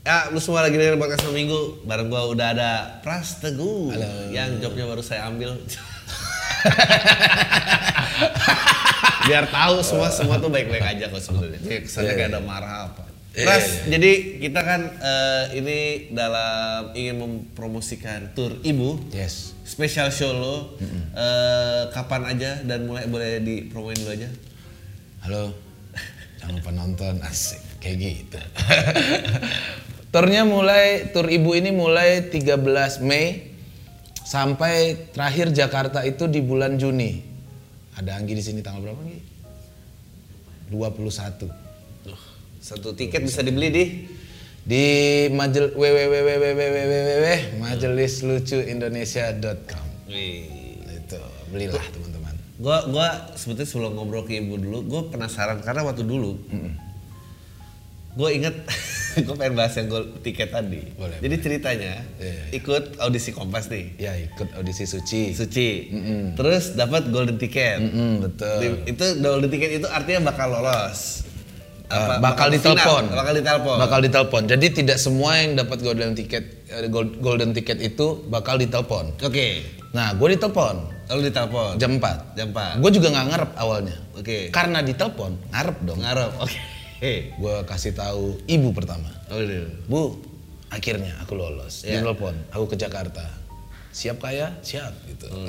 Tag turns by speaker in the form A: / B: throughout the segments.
A: Ya, lu semua lagi dengerin podcast Minggu. Bareng gua udah ada Pras Teguh yang jobnya baru saya ambil. Biar tahu semua semua tuh baik-baik aja kok sebenarnya. Jadi Kesannya kayak ada marah apa. Pras, jadi kita kan eh, ini dalam ingin mempromosikan tour Ibu.
B: Yes.
A: Special show lo. eh, kapan aja dan mulai boleh dipromoin dulu aja.
B: Halo. Jangan lupa nonton asik kayak gitu. Turnya mulai tur ibu ini mulai 13 Mei sampai terakhir Jakarta itu di bulan Juni. Ada Anggi di sini tanggal berapa Anggi? 21.
A: Satu tiket bisa dibeli di
B: Di majel www.majelislucuindonesia.com. Itu belilah teman-teman.
A: Gua gua sebetulnya sebelum ngobrol ke ibu dulu, gue penasaran karena waktu dulu, gue inget gue pengen bahas yang gol tiket tadi.
B: Boleh,
A: Jadi ceritanya
B: Iya, iya.
A: ikut audisi Kompas nih,
B: Ya ikut audisi suci.
A: Suci, terus dapat golden ticket.
B: Mm-mm, betul.
A: Di- Itu golden ticket itu artinya bakal lolos.
B: Uh, bakal
A: final,
B: ditelepon.
A: Bakal ditelepon.
B: Bakal ditelepon. Jadi tidak semua yang dapat golden ticket eh, gold- golden ticket itu bakal ditelepon.
A: Oke,
B: Nah, gue ditelepon
A: lalu ditelepon.
B: jam 4.
A: Jam 4.
B: Gue juga nggak ngarep awalnya.
A: Oke.
B: Karena ditelepon, ngarep dong.
A: Ngarep. Oke.
B: Gue kasih tahu ibu pertama.
A: Oh, iya.
B: Bu, akhirnya aku lolos.
A: Iya.
B: Ditelepon, aku ke Jakarta. Siap kaya? Siap gitu.
A: Hmm.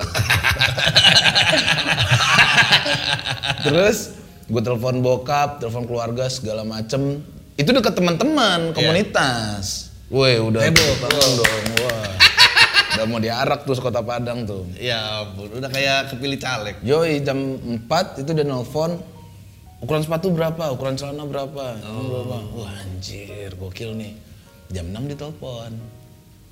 B: Terus gue telepon bokap, telepon keluarga segala macem. Itu deket teman-teman komunitas. Woi udah
A: Heboh,
B: bangun dong. Wah. udah mau diarak tuh kota Padang tuh.
A: Ya ampun, udah kayak kepilih caleg.
B: Yoi jam 4 itu udah nelfon ukuran sepatu berapa, ukuran celana berapa, ini berapa. Wah anjir, gokil nih. Jam 6 ditelepon.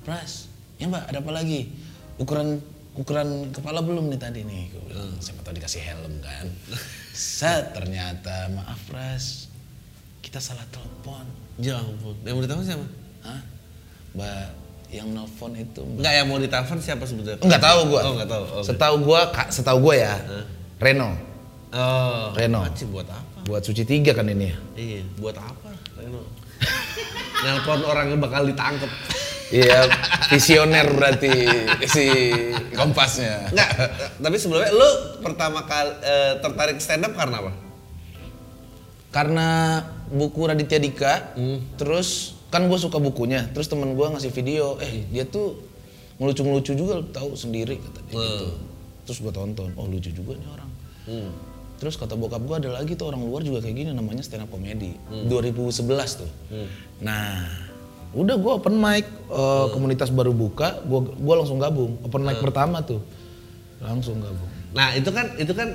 B: Pras, ya mbak ada apa lagi? Ukuran ukuran kepala belum nih tadi nih. Gue bilang, siapa tahu dikasih helm kan. Set, ternyata maaf Pras, kita salah telepon.
A: Ya ampun. Yang mau ditelepon siapa?
B: Hah? Mbak yang nelfon itu mbak.
A: Enggak yang mau ditelepon siapa sebetulnya?
B: Enggak tahu gua.
A: Oh, enggak tahu. Oh,
B: Setahu gua, setahu gua ya. Reno.
A: Oh.
B: Reno.
A: Anjing, buat apa?
B: Buat suci tiga kan ini ya.
A: Iya, buat apa? Reno. Nelpon orang yang bakal ditangkep.
B: Iya, visioner berarti si kompasnya.
A: Enggak, tapi sebelumnya lu pertama kali eh, tertarik stand up karena apa?
B: Karena buku Raditya Dika, terus kan gue suka bukunya, terus temen gue ngasih video, eh dia tuh ngelucu-ngelucu juga tahu sendiri kata dia gitu. Terus gue tonton, oh lucu juga nih orang. Terus kata bokap gue ada lagi tuh orang luar juga kayak gini namanya stand up comedy. 2011 tuh. Nah, udah gue open mic eh, komunitas baru buka, gue gua langsung gabung. Open mic pertama tuh. Langsung gabung.
A: Nah, itu kan itu kan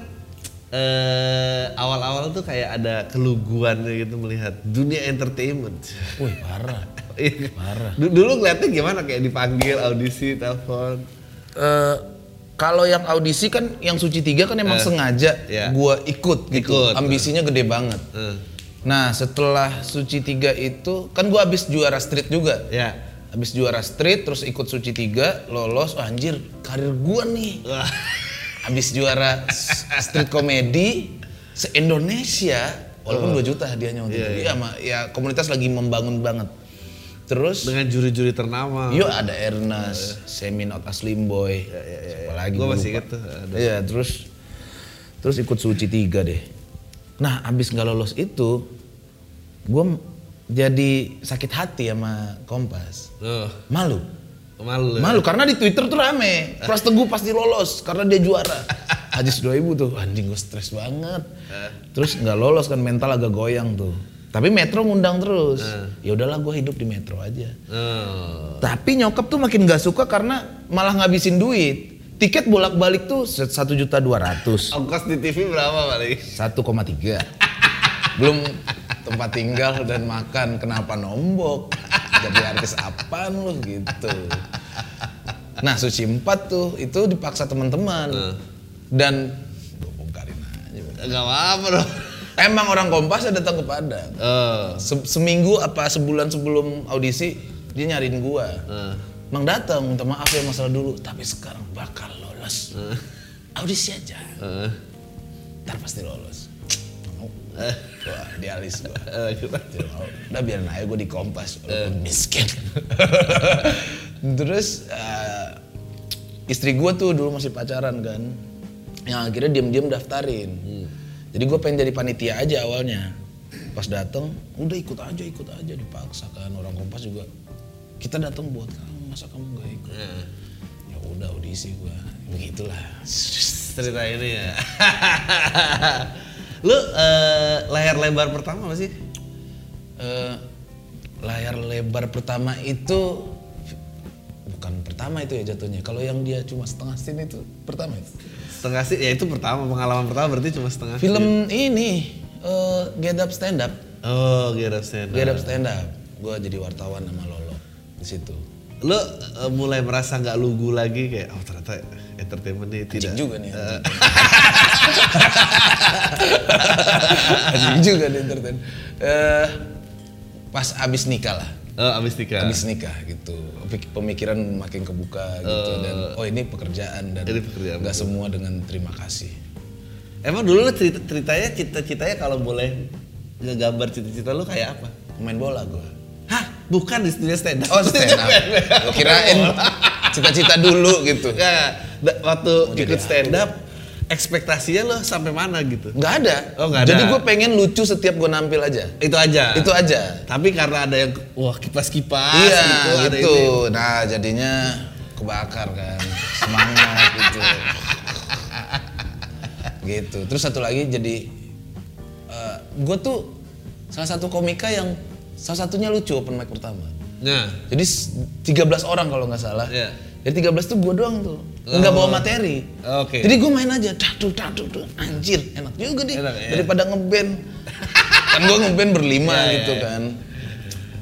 A: eh awal-awal tuh kayak ada keluguan gitu melihat dunia entertainment.
B: Wih, parah.
A: Iya.
B: Parah.
A: Du- Dulu ngeliatnya gimana kayak dipanggil audisi, telepon.
B: Eh, kalau yang audisi kan yang suci tiga kan emang sengaja
A: iya.
B: gua ikut gitu.
A: Ikut,
B: Ambisinya gede banget.
A: Eh,
B: Nah setelah suci tiga itu kan gua habis juara street juga.
A: ya.
B: Habis juara street terus ikut suci tiga lolos oh, anjir karir gua nih.
A: Wah.
B: Habis juara street comedy se Indonesia walaupun 2 juta hadiahnya waktu itu. Iya, ma- ya komunitas lagi membangun banget. Terus
A: Dengan juri-juri ternama.
B: Yuk ada Ernest, Seminot Aslim Boy, siapa lagi
A: Gua
B: gua
A: masih inget tuh.
B: Iya terus terus ikut suci tiga deh. Nah abis nggak lolos itu, gue jadi sakit hati sama Kompas,
A: Oh,
B: malu.
A: malu. ya?
B: Malu karena di Twitter tuh rame. Pras Teguh pasti lolos karena dia juara. Hadis 2000 tuh, anjing gue stres banget. Terus nggak lolos kan mental agak goyang tuh. Tapi Metro ngundang terus. Ya udahlah gue hidup di Metro aja.
A: Oh.
B: Tapi nyokap tuh makin gak suka karena malah ngabisin duit. Tiket bolak-balik tuh satu juta dua ratus,
A: Ongkos di TV berapa paling?
B: satu koma tiga. Belum tempat tinggal dan makan kenapa nombok? Jadi artis apaan lu gitu. Nah suci empat tuh itu dipaksa teman-teman
A: Eh.
B: dan gue bongkarin aja.
A: Gak apa-apa dong.
B: Emang orang Kompas ya datang ke Padang.
A: Eh.
B: Se- seminggu apa sebulan sebelum audisi dia nyariin gua.
A: Eh.
B: Mang datang minta maaf ya masalah dulu, tapi sekarang bakal lolos.
A: Eh.
B: Audisi aja,
A: Eh.
B: ntar pasti lolos. Mau.
A: Eh.
B: Wah, dialis gua.
A: Kita-
B: Tidak mau. Udah biarin aja gue di Kompas, walaupun miskin. Terus eh, istri gue tuh dulu masih pacaran kan, yang akhirnya diem-diem daftarin. Jadi gue pengen jadi panitia aja awalnya. Pas dateng, udah ikut aja, ikut aja dipaksa kan orang Kompas juga. Kita datang buat kamu, masa kamu gak ikut?
A: Eh.
B: Ya udah audisi gue, begitulah.
A: Cerita ini ya. Lu eh, layar lebar pertama apa sih?
B: Eh, layar lebar pertama itu bukan pertama itu ya jatuhnya. Kalau yang dia cuma setengah scene itu pertama itu.
A: Setengah sih, ya itu pertama pengalaman pertama berarti cuma setengah.
B: Film ini eh, Get Up Stand Up.
A: Oh, Get Up Stand Up.
B: Get Up Stand Up. Gue jadi wartawan sama Lolo di situ.
A: Lu eh, mulai merasa nggak lugu lagi kayak oh ternyata entertainment ini tidak.
B: Anjing juga nih. Anjing juga nih entertain. Eh, pas abis nikah lah.
A: Oh, abis nikah.
B: Abis nikah gitu. Pemikiran makin kebuka gitu dan oh ini pekerjaan dan
A: Ini pekerjaan,
B: nggak semua dengan terima kasih.
A: Emang dulu lu cerita ceritanya cita-citanya kalau boleh ngegambar cita-cita lu kayak apa?
B: Main bola gue.
A: Hah? Bukan di studio stand up.
B: Oh stand up. Kirain cita-cita dulu gitu.
A: Ya, waktu ikut stand up, ekspektasinya lo sampai mana gitu?
B: Nggak ada.
A: Oh, nggak ada.
B: Jadi gue pengen lucu setiap gue nampil aja.
A: Itu aja.
B: Itu aja.
A: Tapi karena ada yang wah kipas-kipas
B: iya
A: gitu, ada
B: gitu.
A: ini.
B: Nah jadinya kebakar kan. Semangat gitu. gitu. Terus satu lagi jadi gue tuh salah satu komika yang salah satunya lucu open mic pertama.
A: Nah,
B: Jadi s- 13 orang kalau nggak salah.
A: Iya.
B: Jadi 13 tuh gue doang tuh. Nggak
A: Oh.
B: bawa materi.
A: Oke.
B: Jadi gue main aja. Dadu, dadu, dadu. Anjir, enak juga nih.
A: Enak, iya.
B: Daripada ngeband. kan gue ngeband berlima
A: Iya, iya,
B: gitu
A: iya.
B: kan.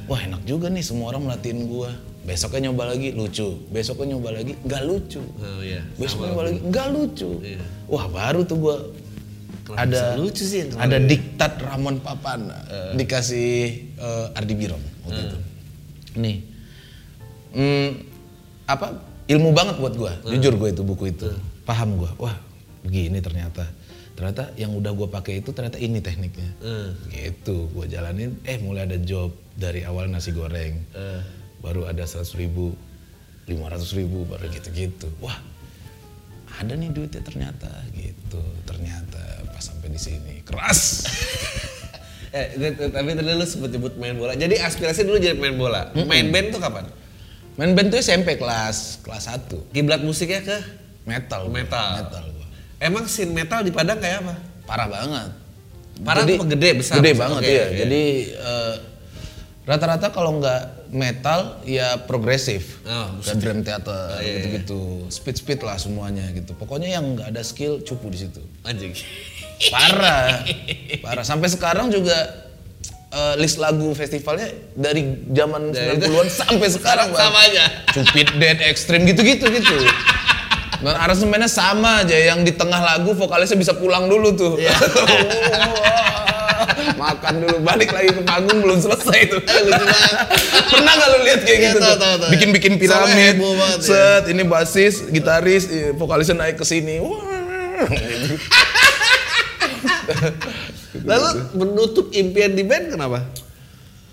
B: Wah enak juga nih semua orang melatihin gue. Besoknya nyoba lagi lucu. Besoknya nyoba lagi nggak lucu.
A: oh iya.
B: Besoknya nyoba lagi nggak lucu.
A: Iya.
B: Wah baru tuh gue ada
A: lucu sih
B: ada
A: kemarin?
B: diktat Ramon Papana dikasih eh, Ardi Birom waktu itu. Nih, hmm, apa ilmu banget buat gua. Jujur gue itu buku itu, paham gua. Wah begini ternyata. Ternyata yang udah gua pakai itu ternyata ini tekniknya.
A: Hmm.
B: Gitu, gua jalanin. Eh mulai ada job dari awal nasi goreng,
A: Eh.
B: baru ada seratus ribu, lima ratus ribu, baru gitu-gitu. Wah ada nih duitnya ternyata gitu ternyata pas sampai di sini keras
A: Eh, tapi tadi lu sempet nyebut main bola. Jadi aspirasi dulu jadi main bola. Main band tuh kapan?
B: Main band tuh SMP kelas kelas 1
A: Kiblat musiknya ke
B: metal gua.
A: Metal.
B: metal gua.
A: Emang scene metal di Padang kayak apa?
B: parah banget
A: Parah apa gede, besar?
B: gede
A: Besar,
B: banget
A: oke,
B: ya
A: oke.
B: jadi eh, rata-rata kalau nggak metal ya progresif
A: Oh,
B: kayak drum theater
A: iya, iya.
B: gitu-gitu speed speed lah semuanya gitu pokoknya yang nggak ada skill cupu di situ
A: Anjing.
B: parah parah sampai sekarang juga eh, list lagu festivalnya dari zaman
A: Dari
B: 90-an sampai sekarang Bang.
A: Sama aja.
B: Cupid Dead Extreme gitu-gitu gitu. Dan aransemennya sama aja yang di tengah lagu vokalisnya bisa pulang dulu tuh.
A: Iya.
B: Wah, Makan dulu balik lagi ke panggung belum selesai tuh.
A: Eh.
B: Pernah gak lu lihat kayak
A: Iya,
B: gitu tuh? Bikin-bikin piramid.
A: ya.
B: Set, ini basis, gitaris, eh, vokalisnya naik ke sini. Gitu.
A: Lalu menutup impian di band kenapa?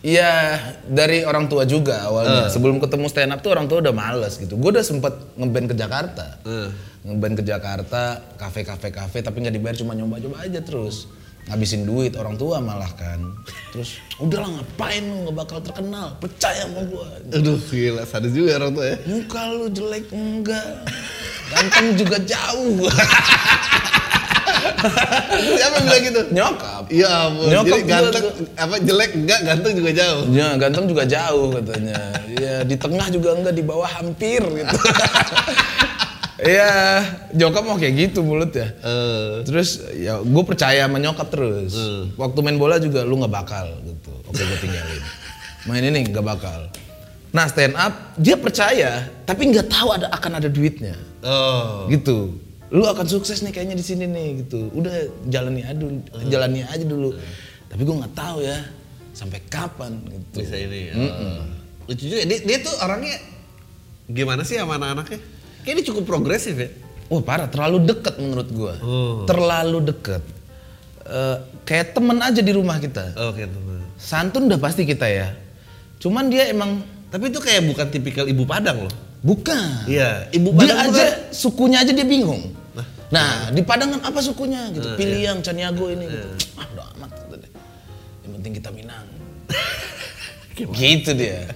B: Iya, dari orang tua juga awalnya.
A: Eh.
B: Sebelum ketemu stand up tuh orang tua udah males gitu. Gue udah sempet ngeband ke Jakarta.
A: Eh.
B: Ngeband ke Jakarta, kafe-kafe kafe, tapi nggak dibayar cuma nyoba-nyoba aja terus. Ngabisin duit orang tua malah kan. Terus udahlah ngapain lu nggak bakal terkenal. Percaya sama gue.
A: Aduh gila, sadis juga orang tua ya.
B: Muka lu jelek enggak. Ganteng juga jauh.
A: Siapa yang bilang gitu?
B: Nyokap.
A: Iya ampun,
B: Nyokap
A: jadi ganteng,
B: tuh.
A: apa jelek enggak, ganteng juga jauh.
B: Ya, ganteng juga jauh katanya. Ya, di tengah juga enggak, di bawah hampir gitu. Iya, nyokap mau kayak gitu mulut ya.
A: Eh,
B: Terus ya gue percaya sama nyokap terus. Waktu main bola juga lu nggak bakal gitu. Oke gue tinggalin. Main ini nggak bakal. Nah stand up dia percaya tapi nggak tahu ada akan ada duitnya
A: Oh.
B: gitu. Lu akan sukses nih kayaknya di sini nih gitu. Udah jalani aja dulu, jalani aja dulu. Tapi gue nggak tahu ya sampai kapan gitu.
A: Bisa ini. oh. Lucu juga. Dia, dia tuh orangnya gimana sih sama anak-anaknya? Kayaknya dia cukup progresif ya.
B: Wah parah, terlalu deket menurut gua.
A: Oh.
B: Terlalu deket. Eh, kayak temen aja di rumah kita.
A: Oke teman.
B: Santun udah pasti kita ya. Cuman dia emang
A: Tapi itu kayak bukan tipikal ibu Padang loh.
B: bukan.
A: Iya, ibu
B: Dia
A: Padang tuh
B: aja
A: kan-
B: sukunya aja dia bingung. Nah, di Padang kan apa sukunya gitu. Piliang, Caniago ini gitu. Ah, udah amat kata dia. Yang penting kita Minang. gitu dia.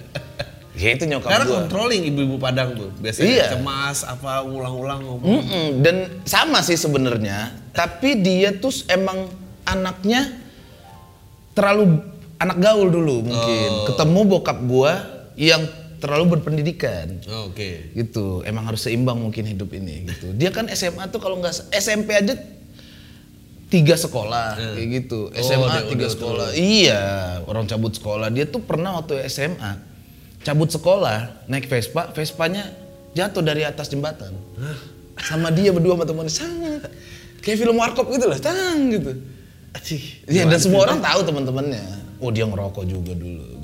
B: Gitu nyokap
A: Karena
B: gua.
A: controlling ibu-ibu Padang tuh. Biasanya
B: Iya.
A: cemas apa ulang-ulang ngomong.
B: Mm-mm, dan sama sih sebenarnya, tapi dia tuh emang anaknya terlalu anak gaul dulu mungkin.
A: Oh.
B: Ketemu bokap gua yang terlalu berpendidikan.
A: Oh, Oke.
B: Gitu. Emang harus seimbang mungkin hidup ini gitu. Dia kan SMA tuh kalau nggak SMP aja tiga sekolah kayak gitu. SMA.
A: Oh,
B: tiga
A: udah
B: sekolah. Iya, orang cabut sekolah. Dia tuh pernah waktu SMA cabut sekolah naik Vespa, Vespanya jatuh dari atas jembatan. Sama dia berdua sama temannya sangat kayak film warkop gitu lah, tang gitu.
A: Aci.
B: Iya, dan semua orang tahu teman-temannya. Oh, dia ngerokok juga dulu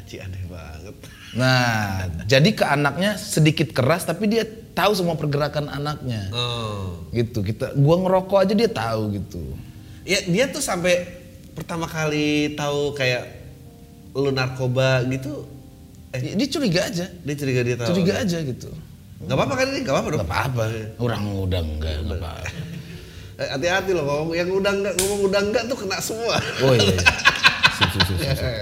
A: Aci aneh banget.
B: Nah, jadi ke anaknya sedikit keras tapi dia tahu semua pergerakan anaknya.
A: Oh.
B: Gitu. Kita gua ngerokok aja dia tahu gitu.
A: Ya dia tuh sampai pertama kali tahu kayak lu narkoba gitu. Eh,
B: Dia curiga aja.
A: dia curiga dia tahu.
B: Curiga aja gitu.
A: Gak apa-apa kan ini? Gak apa-apa dong.
B: Gak apa-apa. Orang udah enggak, enggak apa-apa.
A: Eh, Hati-hati loh ngomong yang udah enggak ngomong udah enggak tuh kena semua.
B: Oh iya. Sip, sip.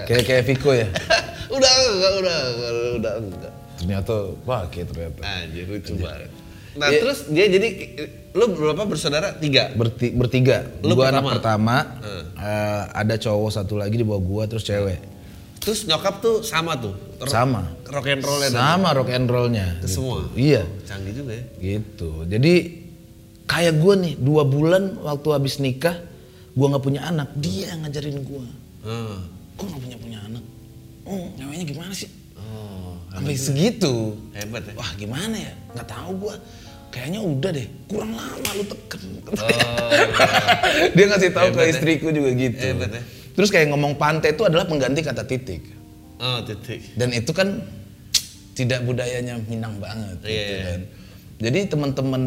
B: Kayak kayak Viko ya.
A: udah enggak, udah enggak, udah enggak.
B: Ternyata pakai ternyata.
A: Anjir lucu banget. Nah
B: Iya.
A: terus dia jadi lu berapa bersaudara? Tiga.
B: Berti, bertiga.
A: Lu
B: gua
A: pertama?
B: anak pertama.
A: Hmm.
B: eh, ada cowok satu lagi di bawah gua terus cewek.
A: Terus nyokap tuh sama tuh. Ro-
B: Sama.
A: Rock and roll ya.
B: Sama rock and rollnya.
A: Itu semua?
B: Iya.
A: Canggih juga ya.
B: Gitu. Jadi kayak gue nih dua bulan waktu habis nikah, gue nggak punya anak, dia yang ngajarin gue.
A: Hmm.
B: Kok nggak punya punya anak? Oh, nyawanya gimana sih?
A: Oh,
B: Sampai segitu.
A: hebat ya.
B: Wah gimana ya? Nggak tahu gue. Kayaknya udah deh, kurang lama lu teken. dia ngasih tahu ke
A: ya.
B: istriku juga gitu.
A: Hebat ya.
B: Terus kayak ngomong pantai itu adalah pengganti kata titik.
A: Oh titik.
B: Dan itu kan tidak budayanya Minang banget
A: Iya,
B: gitu
A: iya.
B: kan. Jadi teman-teman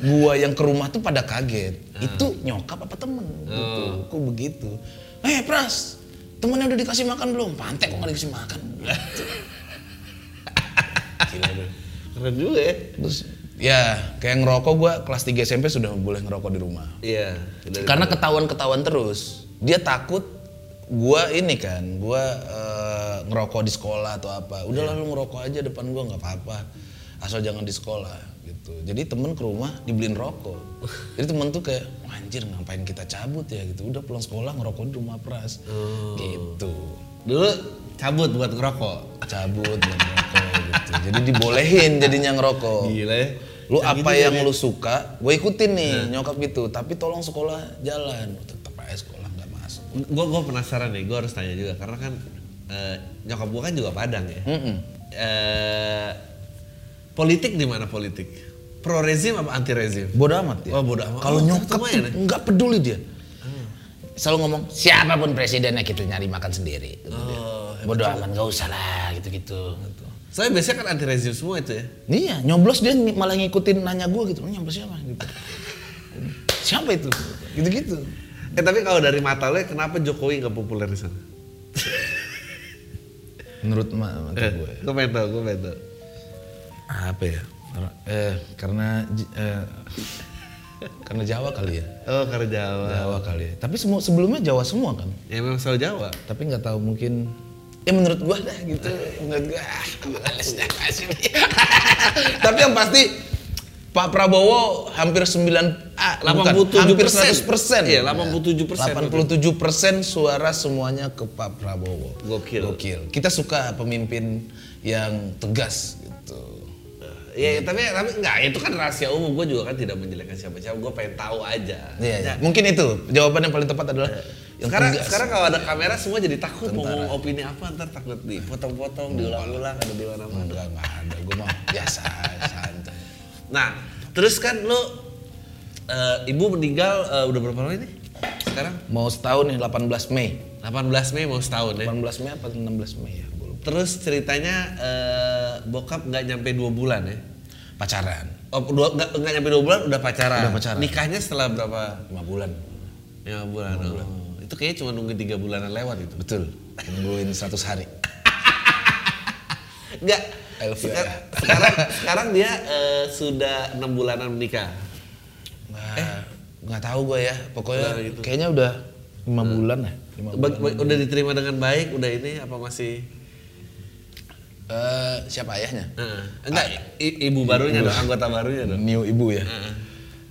B: gua yang ke rumah tuh pada kaget. Itu nyokap apa temen gitu. Kok begitu? Eh Pras, temennya udah dikasih makan belum? Pantek kok gak dikasih makan? Gila deh.
A: Keren juga ya.
B: Terus ya kayak ngerokok gua kelas 3 SMP sudah boleh ngerokok di rumah.
A: Iya.
B: Karena ketahuan-ketahuan terus. Dia takut gua ini kan, gua eh, ngerokok di sekolah atau apa. Udah lalu ngerokok aja depan gua nggak apa-apa. Asal jangan di sekolah gitu. Jadi temen ke rumah dibeliin rokok. Jadi temen tuh kayak, "Wah, anjir ngapain kita cabut ya gitu. Udah pulang sekolah ngerokok di rumah pras. Gitu.
A: Dulu cabut buat ngerokok.
B: Cabut dan ngerokok gitu. Jadi dibolehin jadinya ngerokok.
A: Gila ya.
B: Lu apa
A: juga
B: yang
A: ya.
B: lu suka, gue ikutin nih nyokap gitu. Tapi tolong sekolah jalan. Tetap aja sekolah nggak masuk.
A: Gue gue penasaran nih, gue harus tanya juga karena kan eh, nyokap gue kan juga Padang ya.
B: Mm-mm.
A: Eh, politik di mana politik? Pro rezim apa anti rezim?
B: Bodoh amat ya.
A: Oh, bodo amat.
B: Kalau
A: Oh,
B: nyokap tuh
A: ya?
B: nggak peduli dia. Selalu ngomong siapa pun presidennya kita nyari makan sendiri. Gitu dia.
A: Oh,
B: Bodoh amat nggak usah lah gitu-gitu.
A: Soalnya biasanya kan anti rezim semua itu ya.
B: Iya, nyoblos dia malah ngikutin nanya gue gitu. "Lu Nyoblos siapa gitu. siapa itu? Gitu-gitu.
A: Eh tapi kalau dari mata lo, kenapa Jokowi nggak populer di sana?
B: Menurut ma mata gue.
A: gue pengen tahu, gue pengen.
B: Apa ya? Karena- Eh, karena eh, karena Jawa kali ya.
A: Oh karena Jawa.
B: Jawa kali ya. Tapi semua sebelumnya Jawa semua kan.
A: Ya memang selalu Jawa.
B: Tapi nggak tahu mungkin ya menurut gua dah gitu. Menurut gua males dah kasih. Tapi yang pasti Pak Prabowo hampir 9 ah, bukan,
A: 87%.
B: hampir 100 persen.
A: Iya, 87%.
B: 87 persen suara semuanya ke Pak Prabowo.
A: Gokil.
B: Gokil. Kita suka pemimpin yang tegas gitu.
A: Ya, tapi tapi enggak itu kan rahasia umum. Gue juga kan tidak menjelekkan siapa-siapa. Gue pengen tahu aja.
B: Iya, iya.
A: Ya,
B: Mungkin itu. Jawaban yang paling tepat adalah yang
A: sekarang
B: tegas.
A: sekarang kalau ada kamera semua jadi takut. Mau ngomong opini apa ntar takut dipotong-potong diulang-ulang ada di mana-mana.
B: Enggak enggak ada. Gue mah biasa santai.
A: Nah terus kan lo eh, ibu meninggal eh, udah berapa lama ini? Sekarang?
B: Mau setahun nih 18 Mei.
A: 18 Mei mau setahun ya?
B: 18 Mei apa 16 Mei ya
A: terus ceritanya eh, bokap nggak nyampe dua bulan ya
B: pacaran
A: oh dua nggak nggak nyampe dua bulan udah pacaran
B: Udah pacaran.
A: nikahnya setelah berapa
B: 5 bulan
A: lima bulan, oh. itu kayaknya cuma nunggu tiga bulanan lewat itu
B: betul nungguin 100 hari
A: Enggak.
B: I love you,
A: Sekar-
B: ya.
A: sekarang sekarang dia eh, sudah enam bulanan menikah.
B: Nggak, nggak tahu gue ya pokoknya
A: Udah gitu.
B: kayaknya udah lima bulan ya lima bulan
A: udah diterima dengan baik, udah ini apa masih?
B: Eh, siapa ayahnya?
A: Heeh. enggak, i- ibu barunya dong, anggota barunya dong.
B: new ibu ya?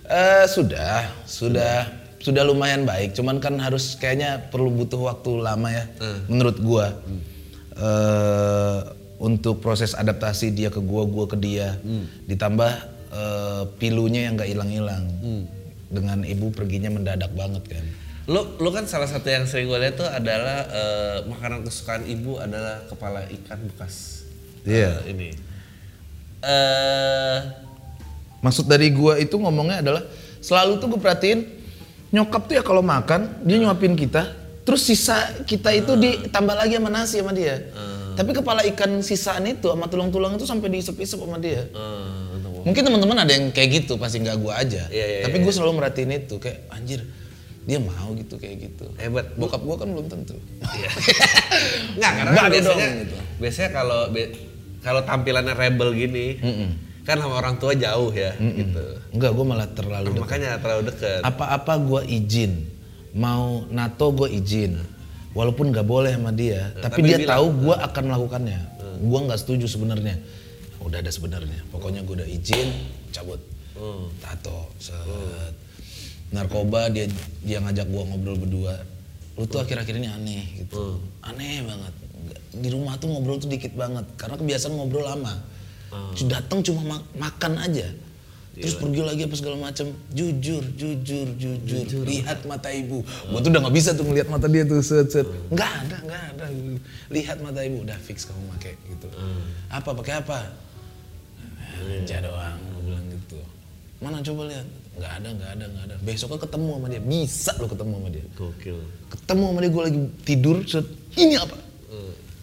B: Eh, sudah sudah sudah lumayan baik. Cuman kan harus kayaknya perlu butuh waktu lama ya menurut gua. Eh, untuk proses adaptasi dia ke gua gua ke dia. Ditambah eh, pilunya yang nggak hilang-hilang. Dengan ibu perginya mendadak banget kan.
A: Lo, lo kan salah satu yang sering gue lihat tuh adalah eh, makanan kesukaan ibu adalah kepala ikan bekas.
B: Iya.
A: Eh, ini. Eh,
B: Maksud dari gua itu ngomongnya adalah selalu tuh gue perhatiin nyokap tuh ya kalau makan dia nyuapin kita, terus sisa kita itu ditambah lagi sama nasi sama dia. Tapi kepala ikan sisaan itu sama tulang-tulang itu sampai diisep-isep sama dia.
A: eh, untuk-
B: Mungkin teman-teman ada yang kayak gitu, pasti nggak gua aja.
A: Iya, iya,
B: Tapi
A: iya.
B: gue selalu merhatiin itu kayak anjir dia mau gitu kayak gitu.
A: Hebat.
B: Bokap gua kan belum tentu.
A: Iya. Enggak, karena
B: Baru
A: biasanya
B: dong, gitu.
A: biasanya kalau be- kalau tampilannya rebel gini, kan sama orang tua jauh ya, gitu.
B: Enggak, gue malah terlalu dekat.
A: Makanya terlalu dekat.
B: apa-apa gue izin. Mau NATO gue izin. Walaupun nggak boleh sama dia tapi,
A: tapi
B: dia
A: bilang.
B: tahu gue akan melakukannya. Gue nggak setuju sebenarnya. Udah ada sebenarnya. Pokoknya gue udah izin cabut. Tato set. Narkoba dia dia ngajak gue ngobrol berdua. Lu tuh akhir-akhir ini aneh gitu. Aneh banget di rumah tuh ngobrol tuh dikit banget. Karena kebiasaan ngobrol lama. Cuma datang cuma ma- makan aja. Terus pergi lagi apa segala macam jujur jujur jujur, lihat mata ibu. Gua tuh udah nggak bisa tuh ngelihat mata dia tuh set set. Nggak ada nggak ada. Lihat mata ibu udah fix kamu pakai gitu. Apa pakai apa? Aja doang gua bilang gitu. Mana coba lihat? Nggak ada nggak ada nggak ada. Besoknya ketemu sama dia. Bisa lo ketemu sama dia.
A: Gokil.
B: ketemu sama dia gue lagi tidur set. Ini apa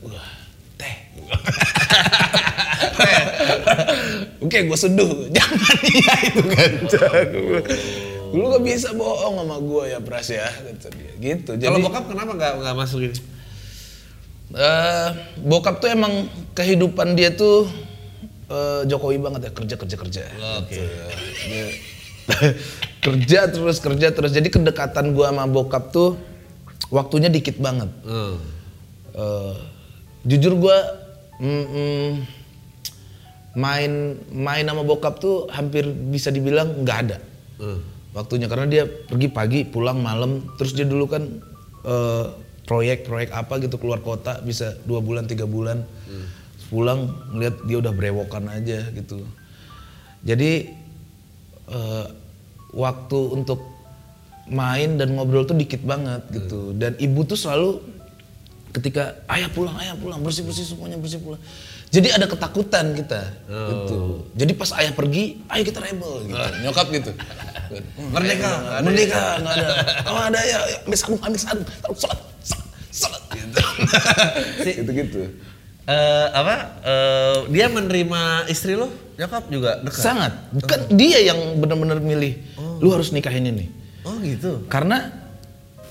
B: wah teh. Oke gue seduh. Jangan iya itu kan. Lu gak bisa bohong sama gue ya pras ya. Gitu jadi
A: Kalau bokap kenapa nggak nggak masuk ini?
B: eh, bokap tuh emang kehidupan dia tuh eh, Jokowi banget ya kerja kerja kerja.
A: Oke.
B: Dia kerja terus kerja terus. Jadi kedekatan gua sama bokap tuh waktunya dikit banget.
A: Hmm.
B: Eh, jujur gua mm, mm, main main sama bokap tuh hampir bisa dibilang nggak ada.
A: Hmm.
B: waktunya karena dia pergi pagi pulang malam. Terus dia dulu kan eh, proyek-proyek apa gitu keluar kota bisa dua bulan tiga bulan. Pulang ngeliat dia udah brewokan aja gitu. Jadi eh, waktu untuk main dan ngobrol tuh dikit banget gitu. Dan ibu tuh selalu ketika ayah pulang ayah pulang bersih bersih semuanya bersih pulang. Jadi ada ketakutan kita gitu. Jadi pas ayah pergi ayo kita rebel gitu. Nyokap gitu?
A: Merdeka,
B: merdeka nggak ada. Oh ada ya ya, ambil sabun ambil sabun taruh sholat sholat, sholat. Gitu. Gitu gitu
A: Eh, apa? Eh, dia menerima istri lo? Nyokap juga dekat.
B: sangat. Kan dia yang benar-benar milih lu harus nikahin ini.
A: Oh gitu.
B: karena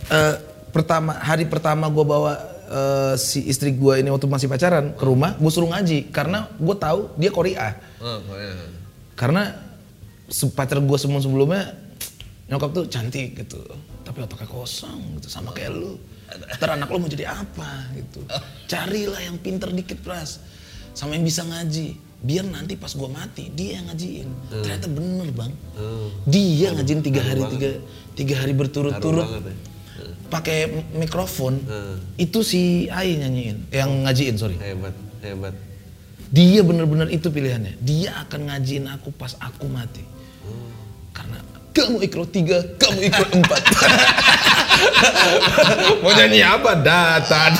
B: eh, pertama hari pertama gue bawa eh, si istri gue ini waktu masih pacaran ke rumah gue suruh ngaji karena gue tahu dia Korea
A: Oh, ya.
B: karena pacar gue sebelum sebelumnya nyokap tuh cantik gitu tapi otaknya kosong gitu sama kayak lu. Ntar anak lu mau jadi apa gitu. Carilah yang pinter dikit pras. Sama yang bisa ngaji. Biar nanti pas gue mati dia yang ngajiin. Ternyata bener bang. Dia ngajiin tiga hari tiga tiga hari berturut-turut.
A: Ya.
B: Pakai mikrofon
A: Hmm.
B: itu si Ai nyanyiin yang ngajiin sorry
A: Hebat, hebat.
B: dia benar-benar itu pilihannya. Dia akan ngajiin aku pas aku mati. Karena kamu ikro tiga, kamu ikro empat. Mau nyanyi apa? Data.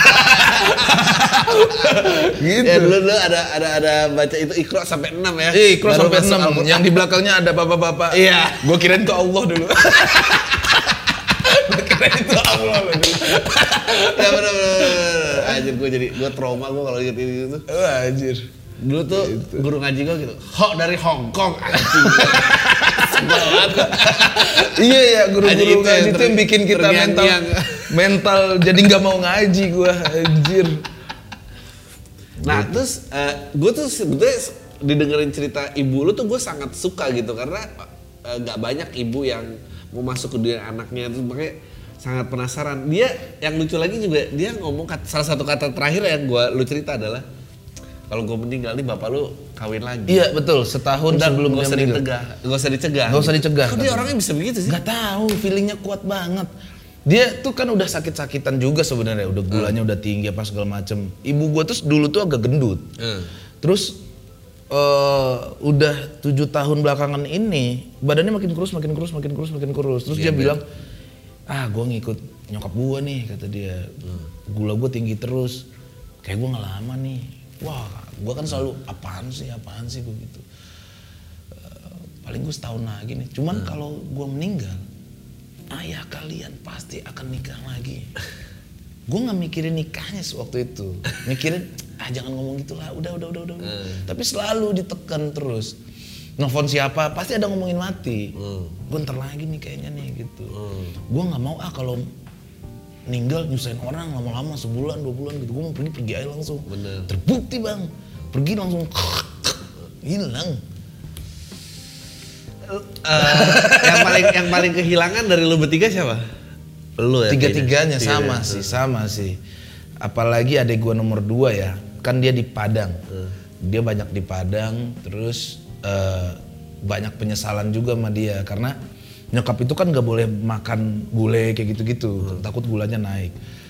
B: gitu.
A: Ya dulu dulu ada ada ada baca itu Iqra sampai 6 ya.
B: Eh,
A: Baru
B: sampai
A: masuk
B: 6.
A: Al-Quran.
B: Yang di belakangnya ada bapak-bapak.
A: Iya.
B: Gue kirain itu Allah dulu. Gue itu Allah
A: ya bener bener. Anjir gue jadi gue trauma gue kalau inget ini gitu.
B: Anjir.
A: Dulu tuh guru ngaji gue gitu. Ho dari Hong Kong anjing.
B: Iya ya guru-guru ngaji itu yang bikin kita mental mental jadi nggak mau ngaji gua anjir.
A: Nah terus gue tuh sebetulnya didengerin cerita ibu lu tuh gue sangat suka gitu karena eh, nggak banyak ibu yang mau masuk ke dunia anaknya itu makanya sangat penasaran. Dia yang lucu lagi juga dia ngomong salah satu kata terakhir yang gue lu cerita adalah kalau gue meninggal nih bapak lu kawin lagi.
B: Iya betul setahun
A: gak
B: dia
A: usah
B: meninggal.
A: dicegah, gak usah dicegah.
B: Nggak usah dicegah,
A: Kok dia orangnya bisa begitu sih?
B: Nggak tahu, feelingnya kuat banget. Dia tuh kan udah sakit-sakitan juga sebenarnya, udah gulanya udah tinggi apa segala macem. Ibu gua tuh dulu tuh agak gendut.
A: Hmm.
B: Terus eh udah tujuh tahun belakangan ini badannya makin kurus, makin kurus, makin kurus, makin kurus. Terus dia bilang, ah gue ngikut nyokap gua nih kata dia. Gula gua tinggi terus, kayak gua nggak lama nih. Wah, gua kan selalu apaan sih, apaan sih gua gitu. Eh, paling gue setahun lagi nih. Cuman kalau gua meninggal, ayah kalian pasti akan nikah lagi. gue nggak mikirin nikahnya waktu itu, mikirin ah jangan ngomong gitulah, udah udah udah udah. udah." Tapi selalu ditekan terus. Nelfon siapa pasti ada ngomongin mati. Gue ntar lagi nih kayaknya nih gitu. Gue nggak mau ah kalau meninggal nyusahin orang lama-lama sebulan dua bulan gitu. Gue mau pergi pergi aja langsung.
A: Bener.
B: Terbukti bang, pergi langsung hilang.
A: Eh, yang paling yang paling kehilangan dari lu bertiga siapa? Lu ya.
B: Tiga-tiganya
A: kayaknya.
B: sama
A: Tiga.
B: sih, sama sih. Apalagi adek gua nomor dua ya, kan dia di Padang. Dia banyak di Padang, terus eh, banyak penyesalan juga sama dia karena nyokap itu kan nggak boleh makan gulai kayak gitu-gitu, takut gulanya naik.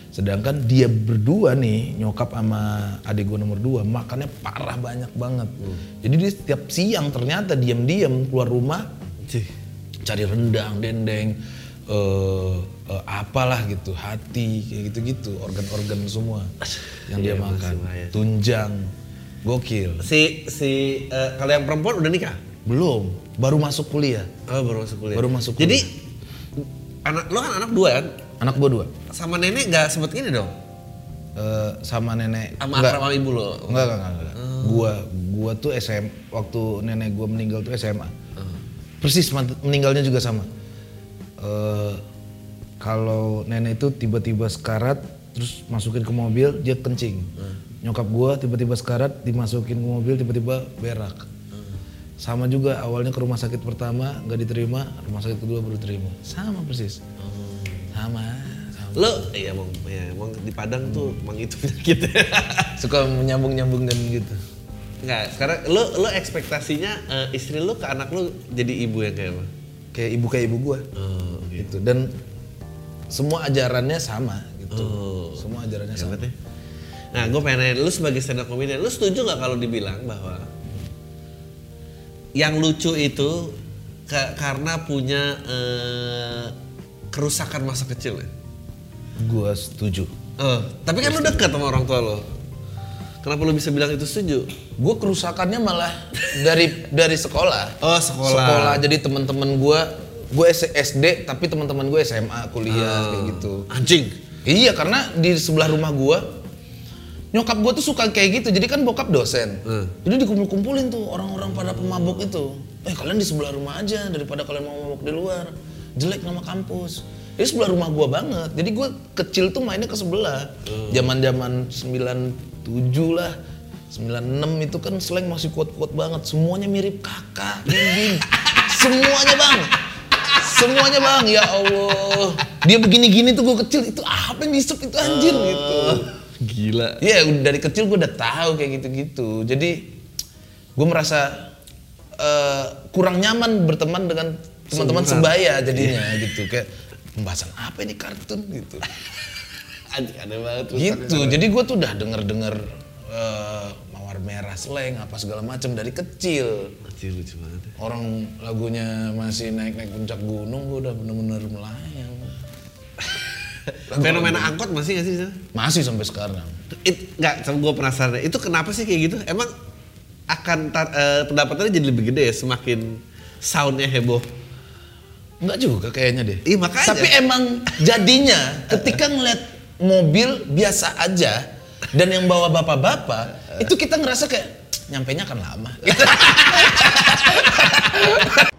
B: Sedangkan dia berdua nih, nyokap sama adik gua nomor dua, makannya parah banyak banget. Jadi dia setiap siang ternyata diam-diam keluar rumah
A: Cih.
B: cari rendang, dendeng, eh eh, apalah gitu, hati kayak gitu-gitu, organ-organ semua yang dia
A: Iya,
B: makan. Tunjang, gokil.
A: Si si eh, kalau yang perempuan udah nikah?
B: Belum, baru masuk kuliah.
A: Oh, baru masuk kuliah.
B: Baru masuk
A: Jadi anak lo kan anak dua kan?
B: Anak gua dua,
A: Sama nenek nggak sempet gini dong?
B: Eh, sama nenek.
A: Sama
B: enggak,
A: sama ibu lo?
B: enggak, enggak, enggak, enggak. Gua, gua tuh SM, waktu nenek gua meninggal tuh SMA. Persis mat- meninggalnya juga sama. Eh, kalau nenek itu tiba-tiba sekarat, terus masukin ke mobil, dia kencing. Nyokap gua tiba-tiba sekarat, dimasukin ke mobil, tiba-tiba berak. Sama juga awalnya ke rumah sakit pertama nggak diterima, rumah sakit kedua baru terima. Sama persis. Sama. sama.
A: Lo iya emang ya, emang di Padang tuh emang itu penyakitnya.
B: Suka menyambung-nyambung dan gitu.
A: Enggak, sekarang lo lo ekspektasinya eh, istri lo ke anak lo jadi ibu yang kayak apa?
B: Kayak ibu kayak ibu gua.
A: Oh,
B: gitu dan semua ajarannya sama gitu
A: Oh.
B: semua ajarannya sama
A: ya. Nah, gue pengen nanya, lu sebagai stand up comedian, lu setuju nggak kalau dibilang bahwa yang lucu itu ka- karena punya eh, kerusakan masa kecil ya?
B: gua setuju
A: Eh, tapi kan lu deket sama orang tua lo. Kenapa lu bisa bilang itu setuju?
B: gua kerusakannya malah dari dari sekolah
A: Oh, sekolah.
B: sekolah jadi teman-teman gua gue SD tapi teman-teman gue SMA kuliah kayak gitu
A: Anjing.
B: iya karena di sebelah rumah gua nyokap gua tuh suka kayak gitu jadi kan bokap dosen.
A: Hmm.
B: jadi dikumpul-kumpulin tuh orang-orang pada pemabuk itu. Eh kalian di sebelah rumah aja daripada kalian mau mabuk di luar. Jelek nama kampus. Ini sebelah rumah gua banget. Jadi gua kecil tuh mainnya ke sebelah. Zaman zaman 97 lah 96 itu kan slang masih kuat-kuat banget. Semuanya mirip kakak bimbing semuanya bang. Semuanya bang. Ya Allah. Dia begini-gini tuh gue kecil. Itu apa yang disep itu anjir? Gitu
A: Gila.
B: Iya, dari kecil gue udah tahu kayak gitu-gitu. Jadi gue merasa eh, kurang nyaman berteman dengan teman-teman sebaya jadinya gitu. Kayak pembahasan apa ini kartun gitu.
A: Aneh banget.
B: gitu. Jadi gue tuh udah denger-denger eh, mawar merah slang apa segala macam dari kecil.
A: Anjing lucu banget. ya.
B: Orang lagunya masih naik-naik puncak gunung gue udah bener-bener melayang.
A: Fenomena angkot masih nggak sih?
B: Masih sampai sekarang.
A: It, nggak, sama gue penasaran. Itu kenapa sih kayak gitu? Emang akan tar- eh, pendapatannya jadi lebih gede ya semakin soundnya heboh.
B: Enggak juga kayaknya deh.
A: Iya, makanya.
B: Tapi emang jadinya ketika ngeliat mobil biasa aja dan yang bawa bapak-bapak itu kita ngerasa kayak nyampe nya kan lama.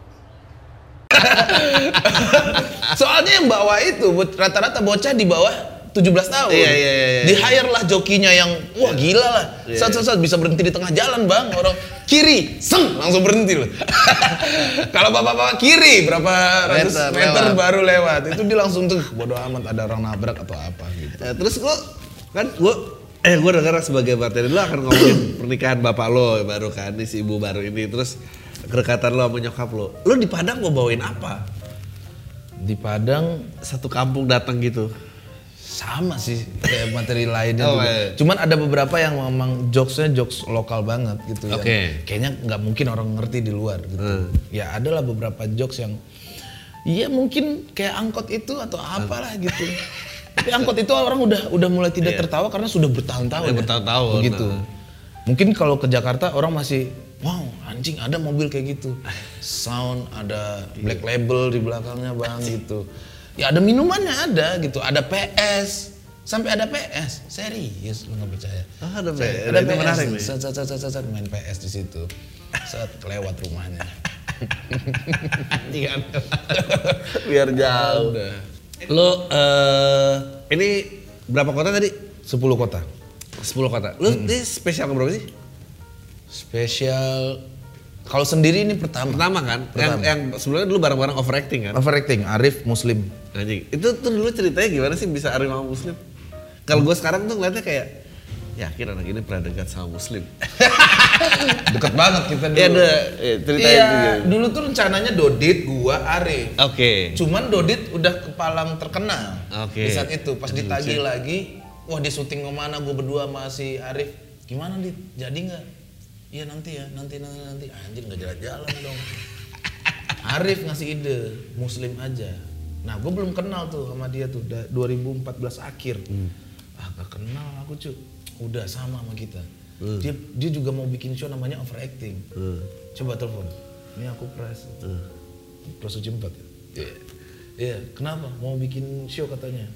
B: Soalnya yang bawa itu rata-rata bocah di bawah 17 tahun.
A: Iya, iya, iya, iya.
B: Di hire lah jokinya yang wah gila lah.
A: Iya,
B: Saat saat saat bisa berhenti di tengah jalan, Bang. Orang kiri, seng langsung berhenti loh. Kalau bapak-bapak kiri berapa ratus
A: Meter,
B: meter,
A: lewat.
B: baru lewat. Itu dia langsung tuh bodo amat ada orang nabrak atau apa gitu.
A: Eh, terus lo kan gue eh gue dengar sebagai bartender lo akan ngomongin pernikahan bapak lo baru kan si ibu baru ini terus kedekatan lo sama nyokap lo. Lo di Padang mau bawain apa?
B: Di Padang
A: Satu kampung datang gitu.
B: sama sih kayak materi lainnya
A: Oh,
B: juga.
A: iya.
B: Cuman ada beberapa yang memang jokesnya jokes lokal banget gitu
A: Oke.
B: kayaknya nggak mungkin orang ngerti di luar gitu. Ya adalah beberapa jokes yang Iya mungkin kayak angkot itu atau apalah gitu. Tapi angkot itu orang udah udah mulai tidak tertawa karena sudah bertahun-tahun.
A: Iya,
B: ya.
A: bertahun-tahun,
B: Begitu.
A: nah.
B: Mungkin kalau ke Jakarta orang masih wow anjing ada mobil kayak gitu. Sound ada black label di belakangnya bang gitu. Ya ada minumannya ada gitu. Ada PS sampai ada PS serius lu nggak percaya
A: Ah, ada. PS.
B: ada
A: Itu
B: PS
A: menarik nih.
B: Set, set, set, main PS di situ saat lewat rumahnya
A: Biar jauh. Lo eh ini berapa kota tadi?
B: 10 kota
A: 10 kota. Lo ini spesial berapa sih?
B: Spesial kalau sendiri ini pertama
A: Pertama kan? Yang,
B: Pertama.
A: yang sebelumnya dulu bareng-bareng overacting kan?
B: overacting Arif Muslim
A: Anjing. Itu tuh dulu ceritanya gimana sih bisa Arif sama Muslim? Kalau gue sekarang tuh ngeliatnya kayak yakin anak ini pernah dekat sama Muslim.
B: deket banget kita dulu
A: Iya ada eh, ceritanya
B: iya
A: itu
B: dulu tuh rencananya Dodit gua Arif
A: Oke.
B: cuman Dodit udah kepalang terkenal
A: Oke.
B: di saat itu pas ditagih lagi wah dia syuting ke mana gue berdua sama si Arif gimana dit jadi nggak iya nanti ya nanti nanti nanti anjir nggak jalan-jalan dong Arif ngasih ide Muslim aja nah gue belum kenal tuh sama dia tuh da- 2014 akhir ah gak kenal aku cuy udah sama sama kita dia dia juga mau bikin show namanya overacting coba telepon ini aku pres Pras Uji Empat ya? Iya. Iya, kenapa? Mau bikin show katanya.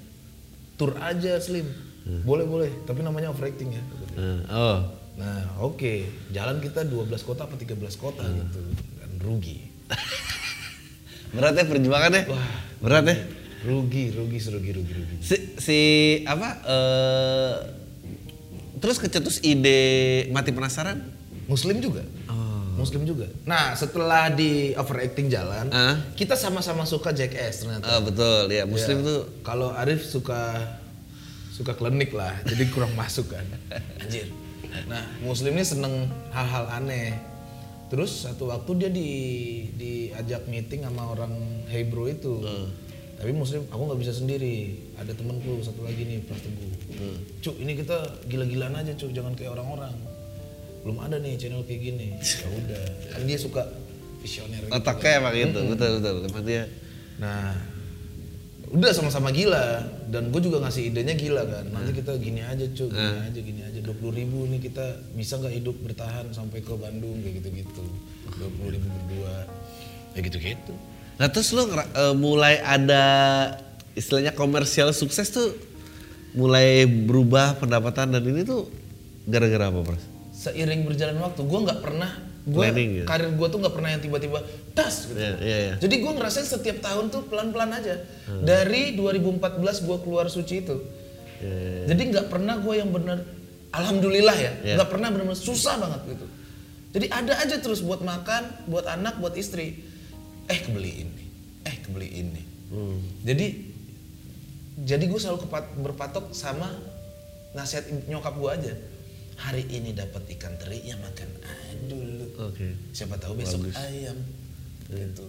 B: Tour aja Slim. Boleh, boleh. Tapi namanya overacting ya.
A: Eh, oh.
B: Nah, oke. Jalan kita 12 kota apa 13 kota gitu. Dan rugi.
A: Berat ya perjuangannya?
B: Wah.
A: Berat ya?
B: Rugi, rugi, rugi, rugi, rugi.
A: Si, si apa? eh terus kecetus ide mati penasaran?
B: Muslim juga. Muslim juga. Nah, setelah di overacting jalan,
A: Ah.
B: kita sama-sama suka Jackass ternyata.
A: Oh, betul ya. Muslim
B: Ya,
A: tuh
B: kalau Arif suka suka klinik lah, jadi kurang masuk kan. Anjir. Nah, Muslim ini seneng hal-hal aneh. Terus satu waktu dia di diajak meeting sama orang Hey Bro itu. Tapi Muslim, aku nggak bisa sendiri. Ada temanku satu lagi nih, Pras Teguh. Cuk, ini kita gila-gilaan aja, Cuk. Jangan kayak orang-orang. Belum ada nih channel kayak gini. Ya udah. Kan dia suka visioner gitu.
A: otaknya emang gitu. Betul betul. Tempat dia.
B: Nah, udah sama-sama gila dan gue juga ngasih idenya gila kan. Nanti kita gini aja cuy, gini aja, gini aja. Dua puluh ribu nih kita bisa nggak hidup bertahan sampai ke Bandung kayak gitu-gitu. Dua puluh ribu berdua, kayak gitu-gitu.
A: Nah terus lo eh, mulai ada istilahnya komersial sukses tuh mulai berubah pendapatan dan ini tuh gara-gara apa Pras?
B: Seiring berjalan waktu, gue nggak pernah, gue
A: gitu.
B: karir gue tuh nggak pernah yang tiba-tiba tas gitu.
A: Iya iya iya.
B: Jadi gue ngerasain setiap tahun tuh pelan-pelan aja. Dari 2014 gue keluar suci itu.
A: Iya,
B: Jadi nggak pernah gue yang bener, alhamdulillah ya,
A: Iya.
B: nggak pernah benar-benar susah banget gitu. Jadi ada aja terus buat makan, buat anak, buat istri. Eh kebeliin nih, eh kebeliin nih.
A: Hmm.
B: Jadi jadi gue selalu berpatok sama nasihat nyokap gue aja. Hari ini dapat ikan teri ya makan dulu.
A: Oke.
B: siapa tahu besok ayam. Gitu.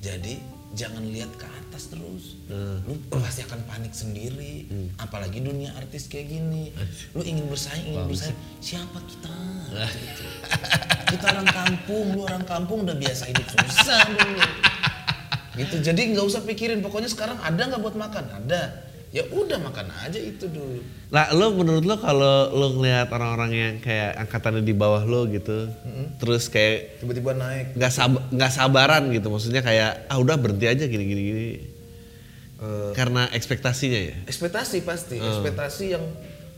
B: Jadi jangan lihat ke atas terus. Lu pasti akan panik sendiri. Apalagi dunia artis kayak gini. Lu ingin bersaing ingin bersaing. Siapa kita? Gitu. kita orang kampung lu orang kampung udah biasa hidup susah dulu. Gitu. Jadi nggak usah pikirin. Pokoknya sekarang ada nggak buat makan? Ada ya udah makan aja itu dulu
A: Nah, lo menurut lo kalau lo ngeliat orang-orang yang kayak angkatannya di bawah lo gitu, terus kayak
B: tiba-tiba naik.
A: nggak sab nggak sabaran gitu, maksudnya kayak ah udah berhenti aja gini gini. Gini. Karena ekspektasinya ya.
B: ekspektasi pasti. Ekspektasi yang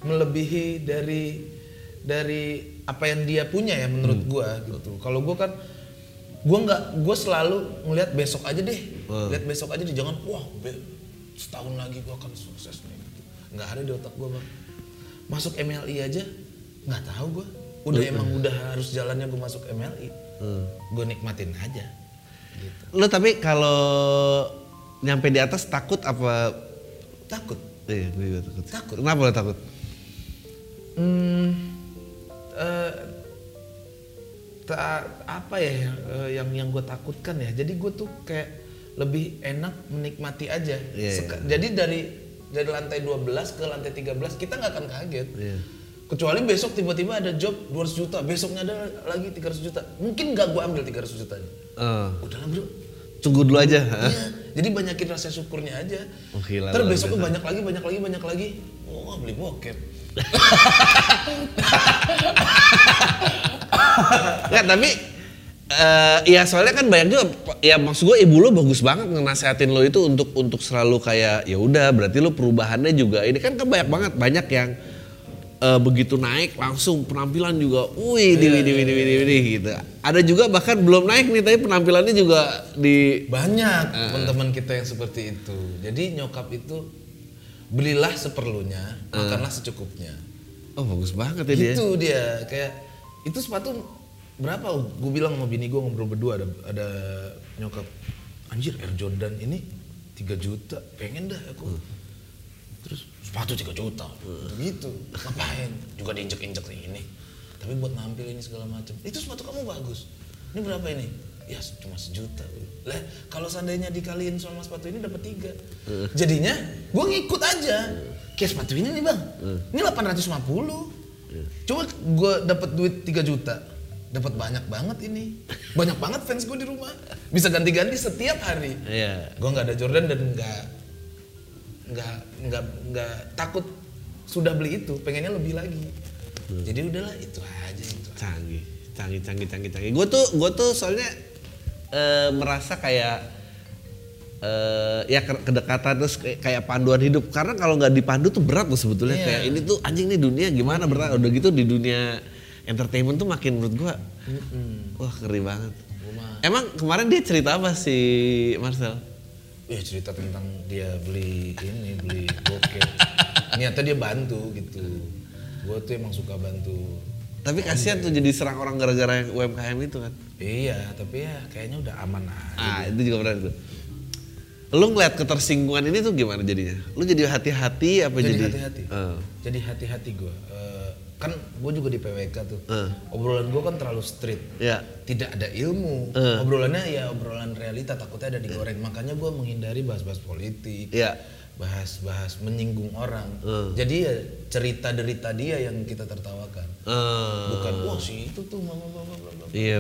B: melebihi dari dari apa yang dia punya ya menurut gua gitu. Kalau gua kan gua nggak gua selalu ngelihat besok aja deh. Lihat besok aja deh jangan wah be- setahun lagi gua akan sukses nih gitu. nggak ada di otak gua bang masuk MLI aja nggak tahu gua udah emang udah harus jalannya gua masuk MLI gua nikmatin aja gitu
A: Lo tapi kalau nyampe di atas takut apa?
B: takut
A: Iya, gue juga takut.
B: Takut.
A: Kenapa lo takut?
B: Hmm, eh, ta- apa ya eh, yang yang gue takutkan ya. Jadi gue tuh kayak lebih enak menikmati aja.
A: Iya,
B: Seka- Jadi dari dari lantai 12 ke lantai 13 kita nggak akan kaget.
A: Iya.
B: Kecuali besok tiba-tiba ada job 200 juta, besoknya ada lagi 300 juta. Mungkin nggak gue ambil 300 jutanya.
A: Eh,
B: Udahlah bro.
A: tunggu dulu aja.
B: Iya, jadi banyakin rasa syukurnya aja.
A: Oh, gila,
B: Terus
A: biasa.
B: banyak lagi, banyak lagi, banyak lagi. Oh, beli bokep.
A: Nggak, tapi eh ya soalnya kan banyak juga ya maksud gue ibu lo bagus banget ngenasehatin lo itu untuk untuk selalu kayak ya udah berarti lo perubahannya juga ini kan kan banyak banget banyak yang eh, begitu naik langsung penampilan juga wih di wih di wih di wih di wih, gitu. Ada juga bahkan belum naik nih tapi penampilannya juga di
B: Banyak teman-teman kita yang seperti itu. Jadi nyokap itu belilah seperlunya, makanlah secukupnya.
A: oh bagus banget ya dia.
B: Itu dia kayak itu sepatu berapa? Gue bilang sama bini gue ngobrol berdua ada ada nyokap anjir Air Jordan ini 3 juta, pengen dah aku. Terus sepatu 3 juta, gitu. Ngapain? Juga diinjek-injek ini. Tapi buat nampil ini segala macam. Itu sepatu kamu bagus. Ini berapa ini? Ya cuma sejuta. Lah kalau seandainya dikaliin sama sepatu ini dapat tiga. Jadinya gue ngikut aja. Kayak sepatu ini nih bang, ini 850. Coba gue dapat duit 3 juta, dapat banyak banget ini. Banyak banget fans gue di rumah. Bisa ganti-ganti setiap hari.
A: Iya.
B: Gue nggak ada Jordan dan nggak nggak nggak nggak takut sudah beli itu, pengennya lebih lagi. Jadi udahlah itu aja itu.
A: canggih canggih canggih canggih canggih gue tuh gue tuh soalnya eh, merasa kayak eh, ya ke- kedekatan terus kayak, panduan hidup karena kalau nggak dipandu tuh berat loh sebetulnya
B: Iya.
A: kayak ini tuh anjing nih dunia gimana berat udah gitu di dunia entertainment tuh makin menurut gue wah ngeri banget emang kemarin dia cerita apa si Marcel
B: Ya cerita tentang dia beli ini, beli bokep. Niatnya dia bantu gitu. Gue tuh emang suka bantu.
A: tapi kasihan tuh jadi serang orang gara-gara UMKM itu kan
B: Iya, tapi ya kayaknya udah aman aja.
A: ah itu juga benar tuh lu ngeliat ketersinggungan ini tuh gimana jadinya lu jadi hati-hati apa
B: Jadi
A: jadi,
B: hati-hati.
A: Eh.
B: Jadi hati-hati gue. Kan gue juga di PWK tuh.
A: Eh.
B: Obrolan gue kan terlalu street.
A: ya
B: Tidak ada ilmu.
A: Eh.
B: Obrolannya ya obrolan realita takutnya ada digoreng. Makanya gue menghindari bahas-bahas politik.
A: ya
B: Bahas-bahas menyinggung orang.
A: Eh.
B: Jadi ya cerita derita dia yang kita tertawakan.
A: Eh,
B: Bukan wah si itu tuh mama.
A: iya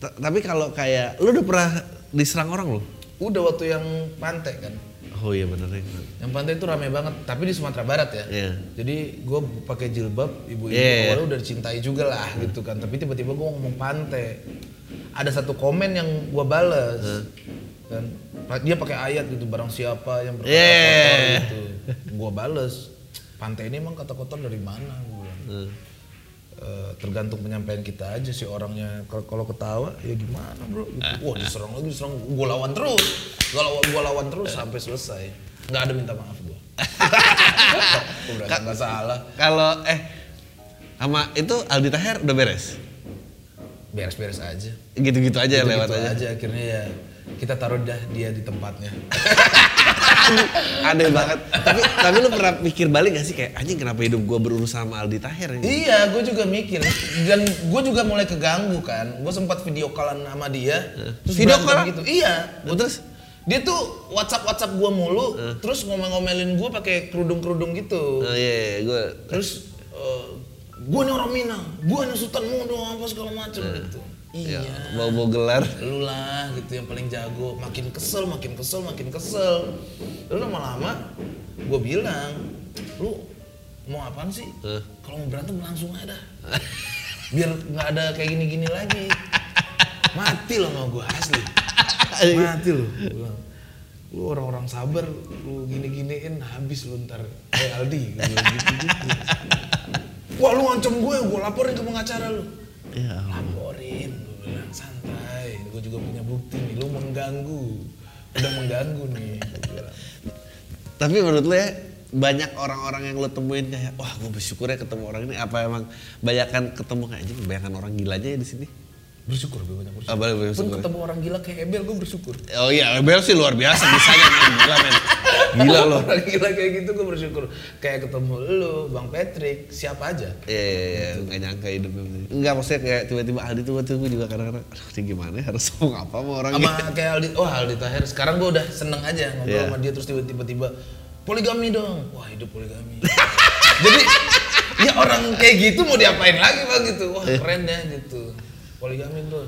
A: ta- tapi kalau kayak lu udah pernah diserang orang lu
B: Udah waktu yang pantai kan.
A: Oh iya bener ya
B: Yang pantai itu rame banget, tapi di Sumatera Barat ya.
A: Iya.
B: Jadi gue pakai jilbab, ibu-ibu
A: Iya.
B: awalnya udah dicintai juga lah gitu kan. Tapi tiba-tiba gue ngomong pantai. Ada satu komen yang gue bales. Dan dia pakai ayat gitu, barang siapa yang berkata
A: Iya.
B: kotor gitu. Gue bales. Pantai ini emang kata kotor dari mana? Gua bilang.
A: Eh,
B: Eh, tergantung penyampaian kita aja sih orangnya. Kalau- ketawa ya gimana bro? Gitu. wah diserang lagi diserang. Gue lawan terus. Gue lawan gue lawan terus sampai selesai. Nggak ada minta maaf gue nggak salah.
A: kalau eh sama itu Aldi Taher udah beres?
B: Beres-beres aja.
A: Gitu-gitu aja
B: Gitu-gitu
A: lewat aja,
B: aja akhirnya ya kita taruh dah dia di tempatnya.
A: Aneh banget. tapi tapi lu pernah pikir balik gak sih kayak anjing kenapa hidup gua berurusan sama Aldi Taher ini?
B: iya, gue juga mikir dan gue juga mulai keganggu kan. Gue sempat video callan sama dia, terus
A: Video callan?
B: gitu. Iya,
A: Gua terus
B: dia tuh WhatsApp WhatsApp gue mulu, terus ngomel-ngomelin gue pakai kerudung kerudung gitu.
A: oh iya, iya gua
B: Terus gue nih orang Minang, gue nih Sultan Mudo apa segala macam gitu. Iya.
A: ya, bawa-bawa gelar.
B: Lu lah gitu yang paling jago, makin kesel, makin kesel, makin kesel. Lalu lama-lama gue bilang, lu mau apaan sih?
A: Eh.
B: Kalau mau berantem langsung aja dah. Biar nggak ada kayak gini-gini lagi. Mati lo sama gue asli. Mati lo. Lu orang-orang sabar, lu gini-giniin habis lu ntar kayak Aldi. Gitu-gitu. Wah lu ngancam gue, gue laporin ke pengacara lu.
A: Ya
B: gue bilang santai. Gue juga punya bukti nih, lu mengganggu. Udah mengganggu nih.
A: Tapi menurut lu ya banyak orang-orang yang lo temuin kayak wah gue bersyukur ya ketemu orang ini apa emang banyakan ketemu kayak anjing banyakan orang gila aja ya di sini
B: Bersyukur gue banyak bersyukur.
A: Ah, boleh, boleh
B: Pun
A: bersyukur.
B: ketemu orang gila kayak Ebel, gue bersyukur.
A: oh iya Bel sih luar biasa bisanya men gila men gila lo
B: Orang gila kayak gitu gue bersyukur. Kayak ketemu lu, Bang Patrick, siapa aja.
A: Iya, iya, iya, nggak nyangka hidupnya. Enggak, maksudnya kayak tiba-tiba Aldi tuh waktu gue juga kadang-kadang, aduh ini gimana ya, harus ngomong apa sama orang
B: Sama
A: ini.
B: kayak Aldi, wah Aldi Tahir. Sekarang gue udah seneng aja ngobrol
A: Iya.
B: sama dia terus tiba-tiba poligami dong. Wah hidup poligami. Jadi ya orang kayak gitu mau diapain lagi bang gitu. Wah
A: Iya.
B: keren ya gitu. Poligami bro.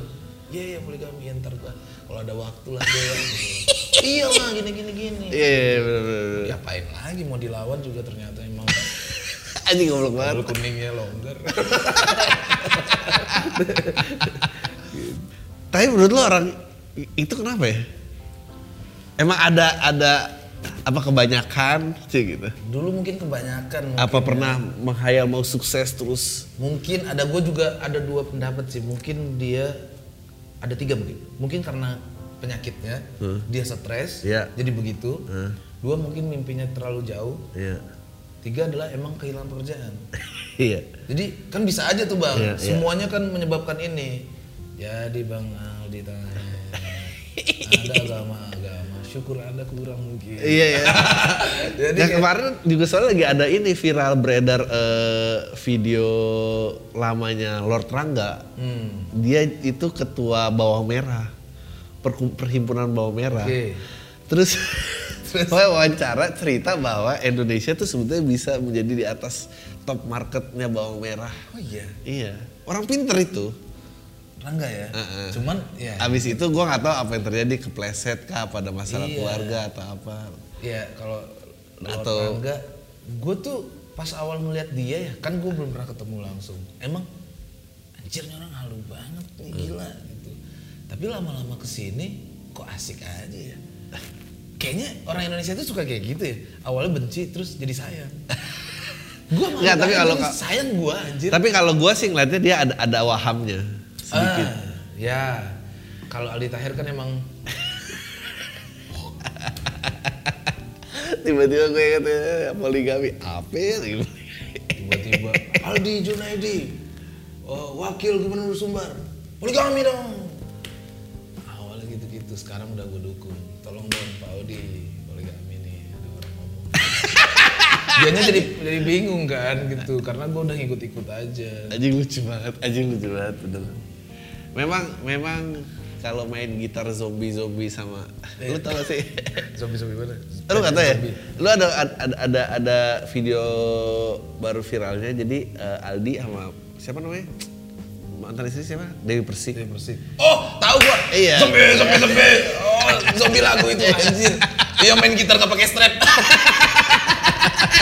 B: Iya iya poligami ya, ntar gua kalau ada waktu lah gitu. iya lah gini gini gini.
A: Iya, iya, iya, bener, bener, bener.
B: Diapain lagi mau dilawan juga ternyata emang
A: Anjing goblok banget.
B: Kalau kuningnya longgar.
A: Tapi menurut lo orang itu kenapa ya? Emang ada ada apa kebanyakan sih gitu?
B: Dulu mungkin kebanyakan.
A: Apa
B: mungkin
A: pernah menghayal mau sukses terus?
B: Mungkin ada gue juga ada dua pendapat sih. Mungkin dia ada tiga mungkin. Mungkin karena penyakitnya, dia stres,
A: Iya.
B: jadi begitu.
A: Hmm.
B: Dua mungkin mimpinya terlalu jauh.
A: Iya.
B: Tiga adalah emang kehilangan pekerjaan.
A: Iya.
B: Jadi kan bisa aja tuh bang.
A: Iya, iya.
B: Semuanya kan menyebabkan ini. Jadi bang Aldi tanya. Ada agama-agama. Syukur ada kurang mungkin.
A: Iya ya.
B: Jadi kayak-
A: kemarin juga soalnya lagi ada ini viral beredar eh, video lamanya Lord Rangga.
B: Hmm.
A: Dia itu ketua bawang merah. Perhimpunan bawang merah.
B: Oke.
A: Terus Pokoknya wawancara cerita bahwa Indonesia tuh sebetulnya bisa menjadi di atas top marketnya bawang merah.
B: Oh iya.
A: Iya. Orang pinter itu.
B: Rangga ya.
A: Heeh.
B: Cuman ya.
A: Abis itu gua nggak tahu apa yang terjadi kepleset kah pada masalah
B: Iya.
A: keluarga atau apa.
B: Ya kalau
A: Atau-
B: Rangga, gue tuh pas awal ngeliat dia ya, kan gue belum pernah ketemu langsung. Emang anjir nih orang halu banget nih gila gitu. Tapi lama-lama ke sini kok asik aja ya. Kayaknya orang Indonesia tuh suka kayak gitu ya. Awalnya benci terus jadi sayang. Gue malah
A: Nggak, tapi kalau
B: sayang gue anjir.
A: Tapi kalau gua sih ngeliatnya dia ada ada wahamnya sedikit.
B: Ah, ya. Kalau Aldi Tahir kan emang
A: Tiba-tiba gue ingat ya, poligami apa ya?
B: tiba-tiba Aldi Junaidi oh, wakil gubernur Sumbar poligami dong awalnya gitu-gitu sekarang udah gue dukung tolong dong Pak Audi poligami nih ada orang ngomong dianya jadi jadi bingung kan gitu karena gue udah ngikut-ikut aja
A: Anjing lucu banget, anjing lucu banget bener. Memang memang kalau main gitar zombie-zombie sama lu tau gak sih?
B: zombie zombie mana
A: lu gak tau ya?
B: Zombie.
A: Lu ada ada ada ada video baru viralnya jadi eh, Aldi sama siapa namanya? Mantan istri siapa? Dewi Persik.
B: Iya, bersih. Oh, tahu gua.
A: Iya.
B: Zombie, zombie, zombie. Oh, zombie lagu itu anjir. Dia main gitar gak pakai strap.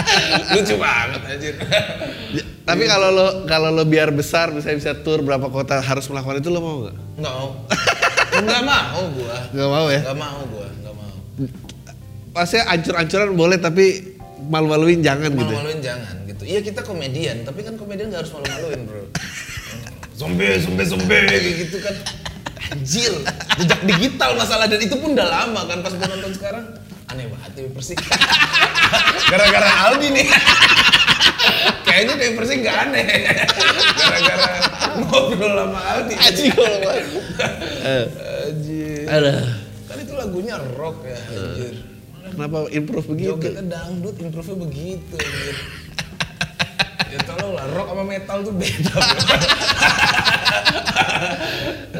B: Lucu banget anjir.
A: Ya, Tapi kalau lo kalau lo biar besar bisa bisa tour berapa kota harus melakukan itu lo mau nggak?
B: Nggak mau. Nggak mau gua.
A: Nggak mau ya?
B: Nggak mau gua, nggak mau.
A: Pastinya ancur-ancuran boleh tapi malu-maluin jangan gitu. ya?
B: Malu-maluin jangan gitu. Iya kita komedian, tapi kan komedian nggak harus malu-maluin bro. Zombie, zombie, zombie kayak gitu kan. Anjir, jejak digital masalah dan itu pun udah lama kan pas gua nonton sekarang. Aneh banget TV Persik. Gara-gara Aldi nih. Kayaknya TV Persik nggak aneh. Gara-gara ngobrol sama Aldi.
A: Anjing kalau. Aduh.
B: Kan lagunya rock ya anjir.
A: Kenapa improve begitu?
B: Jogetnya dangdut, improve-nya begitu anjir. ya tolong lah, rock sama metal tuh beda.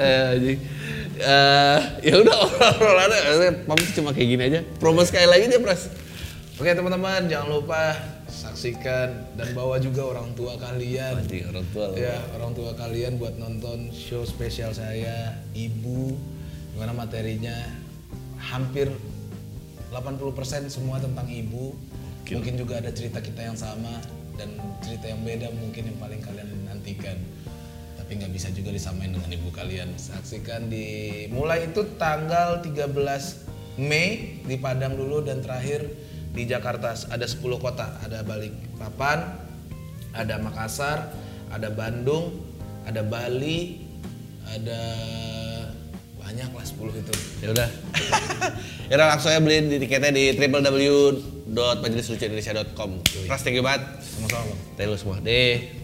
A: Eh, anjing. Eh, ya udah obrolannya maksudnya pam cuma kayak gini aja. Promo sekali lagi deh, Pras.
B: Oke teman-teman, jangan lupa saksikan dan bawa juga orang tua kalian.
A: Anjing orang tua lo.
B: Ya, orang tua kalian buat nonton show spesial saya, Ibu. Gimana materinya? Hampir 80% semua tentang ibu. Mungkin juga ada cerita kita yang sama dan cerita yang beda mungkin yang paling kalian nantikan. Tapi nggak bisa juga disamain dengan ibu kalian. Saksikan di mulai itu tanggal 13 Mei di Padang dulu dan terakhir di Jakarta ada 10 kota. Ada Balikpapan, ada Makassar, ada Bandung, ada Bali, ada banyak lah 10 itu.
A: Ya udah. ya udah langsung aja beli di tiketnya di www.majelislucuindonesia.com. Pras thank you banget.
B: Sama-sama.
A: Thank you semua. Deh.